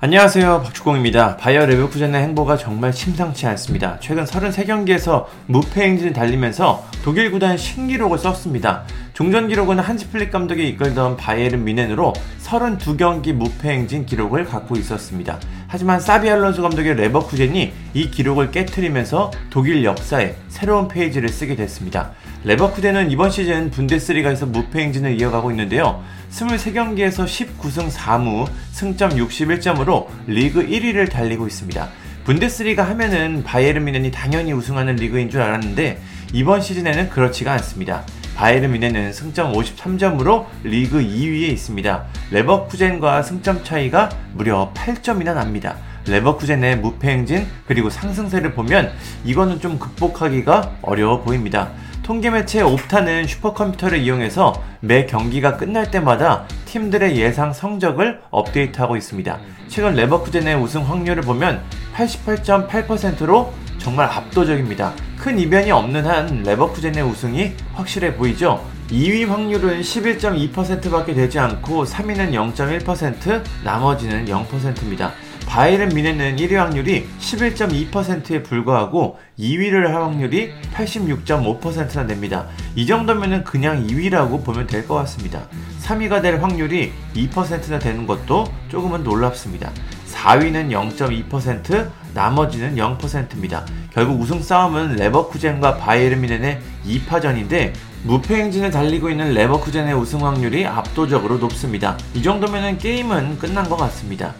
안녕하세요 박주공입니다. 바이어 레버쿠젠의 행보가 정말 심상치 않습니다. 최근 33경기에서 무패 행진을 달리면서 독일 구단 신기록을 썼습니다. 종전 기록은 한지 플릭 감독이 이끌던 바이에른 뮌헨으로 32경기 무패 행진 기록을 갖고 있었습니다. 하지만 사비 알론소 감독의 레버쿠젠이 이 기록을 깨뜨리면서 독일 역사에 새로운 페이지를 쓰게 됐습니다. 레버쿠젠은 이번 시즌 분데스리가에서 무패 행진을 이어가고 있는데요. 23경기에서 19승 4무, 승점 61점으로 리그 1위를 달리고 있습니다. 분데스리가 하면은 바이에른 미넨이 당연히 우승하는 리그인 줄 알았는데 이번 시즌에는 그렇지가 않습니다. 바이에른 미넨은 승점 53점으로 리그 2위에 있습니다. 레버쿠젠과 승점 차이가 무려 8점이나 납니다. 레버쿠젠의 무패 행진 그리고 상승세를 보면 이거는 좀 극복하기가 어려워 보입니다. 통계 매체 옵타는 슈퍼컴퓨터를 이용해서 매 경기가 끝날 때마다 팀들의 예상 성적을 업데이트하고 있습니다. 최근 레버쿠젠의 우승 확률을 보면 88.8%로 정말 압도적입니다. 큰 이변이 없는 한 레버쿠젠의 우승이 확실해 보이죠? 2위 확률은 11.2%밖에 되지 않고 3위는 0.1%, 나머지는 0%입니다. 바이른 미네는 1위 확률이 11.2%에 불과하고 2위를 할 확률이 86.5%나 됩니다. 이 정도면은 그냥 2위라고 보면 될 것 같습니다. 3위가 될 확률이 2%나 되는 것도 조금은 놀랍습니다. 4위는 0.2%, 나머지는 0%입니다. 결국 우승 싸움은 레버쿠젠과 바이에른 미넨의 2파전인데 무패 행진을 달리고 있는 레버쿠젠의 우승 확률이 압도적으로 높습니다. 이 정도면 게임은 끝난 것 같습니다.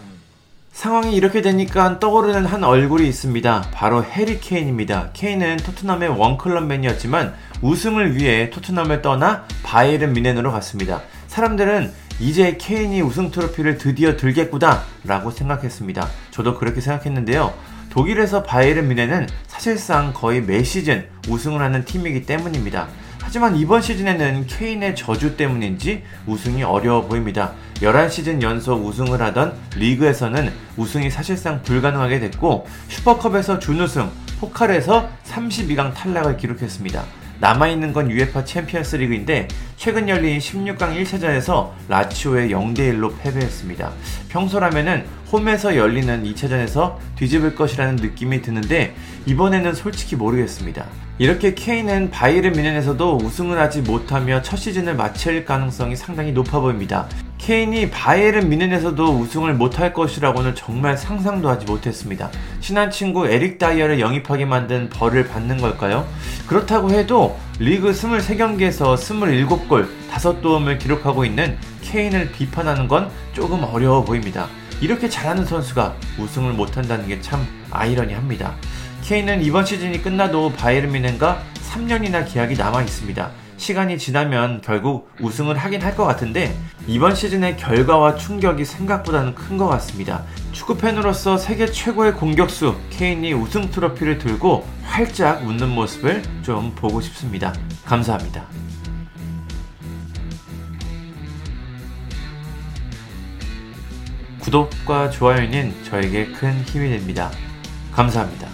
상황이 이렇게 되니까 떠오르는 한 얼굴이 있습니다. 바로 해리 케인입니다. 케인은 토트넘의 원클럽맨이었지만 우승을 위해 토트넘을 떠나 바이에른 미넨으로 갔습니다. 사람들은 이제 케인이 우승 트로피를 드디어 들겠구나 라고 생각했습니다. 저도 그렇게 생각했는데요. 독일에서 바이에른 미넨은 사실상 거의 매 시즌 우승을 하는 팀이기 때문입니다. 하지만 이번 시즌에는 케인의 저주 때문인지 우승이 어려워 보입니다. 11시즌 연속 우승을 하던 리그에서는 우승이 사실상 불가능하게 됐고 슈퍼컵에서 준우승, 포칼에서 32강 탈락을 기록했습니다. 남아있는 건 UEFA 챔피언스 리그인데 최근 열린 16강 1차전에서 라치오에 0대1로 패배했습니다. 평소라면은 홈에서 열리는 2차전에서 뒤집을 것이라는 느낌이 드는데 이번에는 솔직히 모르겠습니다. 이렇게 케인은 바이에른 뮌헨에서도 우승을 하지 못하며 첫 시즌을 마칠 가능성이 상당히 높아 보입니다. 케인이 바이에른 뮌헨에서도 우승을 못할 것이라고는 정말 상상도 하지 못했습니다. 친한 친구 에릭 다이어를 영입하게 만든 벌을 받는 걸까요? 그렇다고 해도 리그 23경기에서 27골, 5도움을 기록하고 있는 케인을 비판하는 건 조금 어려워 보입니다. 이렇게 잘하는 선수가 우승을 못한다는 게 참 아이러니합니다. 케인은 이번 시즌이 끝나도 바이에른 미넨과 3년이나 계약이 남아 있습니다. 시간이 지나면 결국 우승을 하긴 할 것 같은데 이번 시즌의 결과와 충격이 생각보다는 큰 것 같습니다. 축구팬으로서 세계 최고의 공격수 케인이 우승 트로피를 들고 활짝 웃는 모습을 좀 보고 싶습니다. 감사합니다. 구독과 좋아요는 저에게 큰 힘이 됩니다. 감사합니다.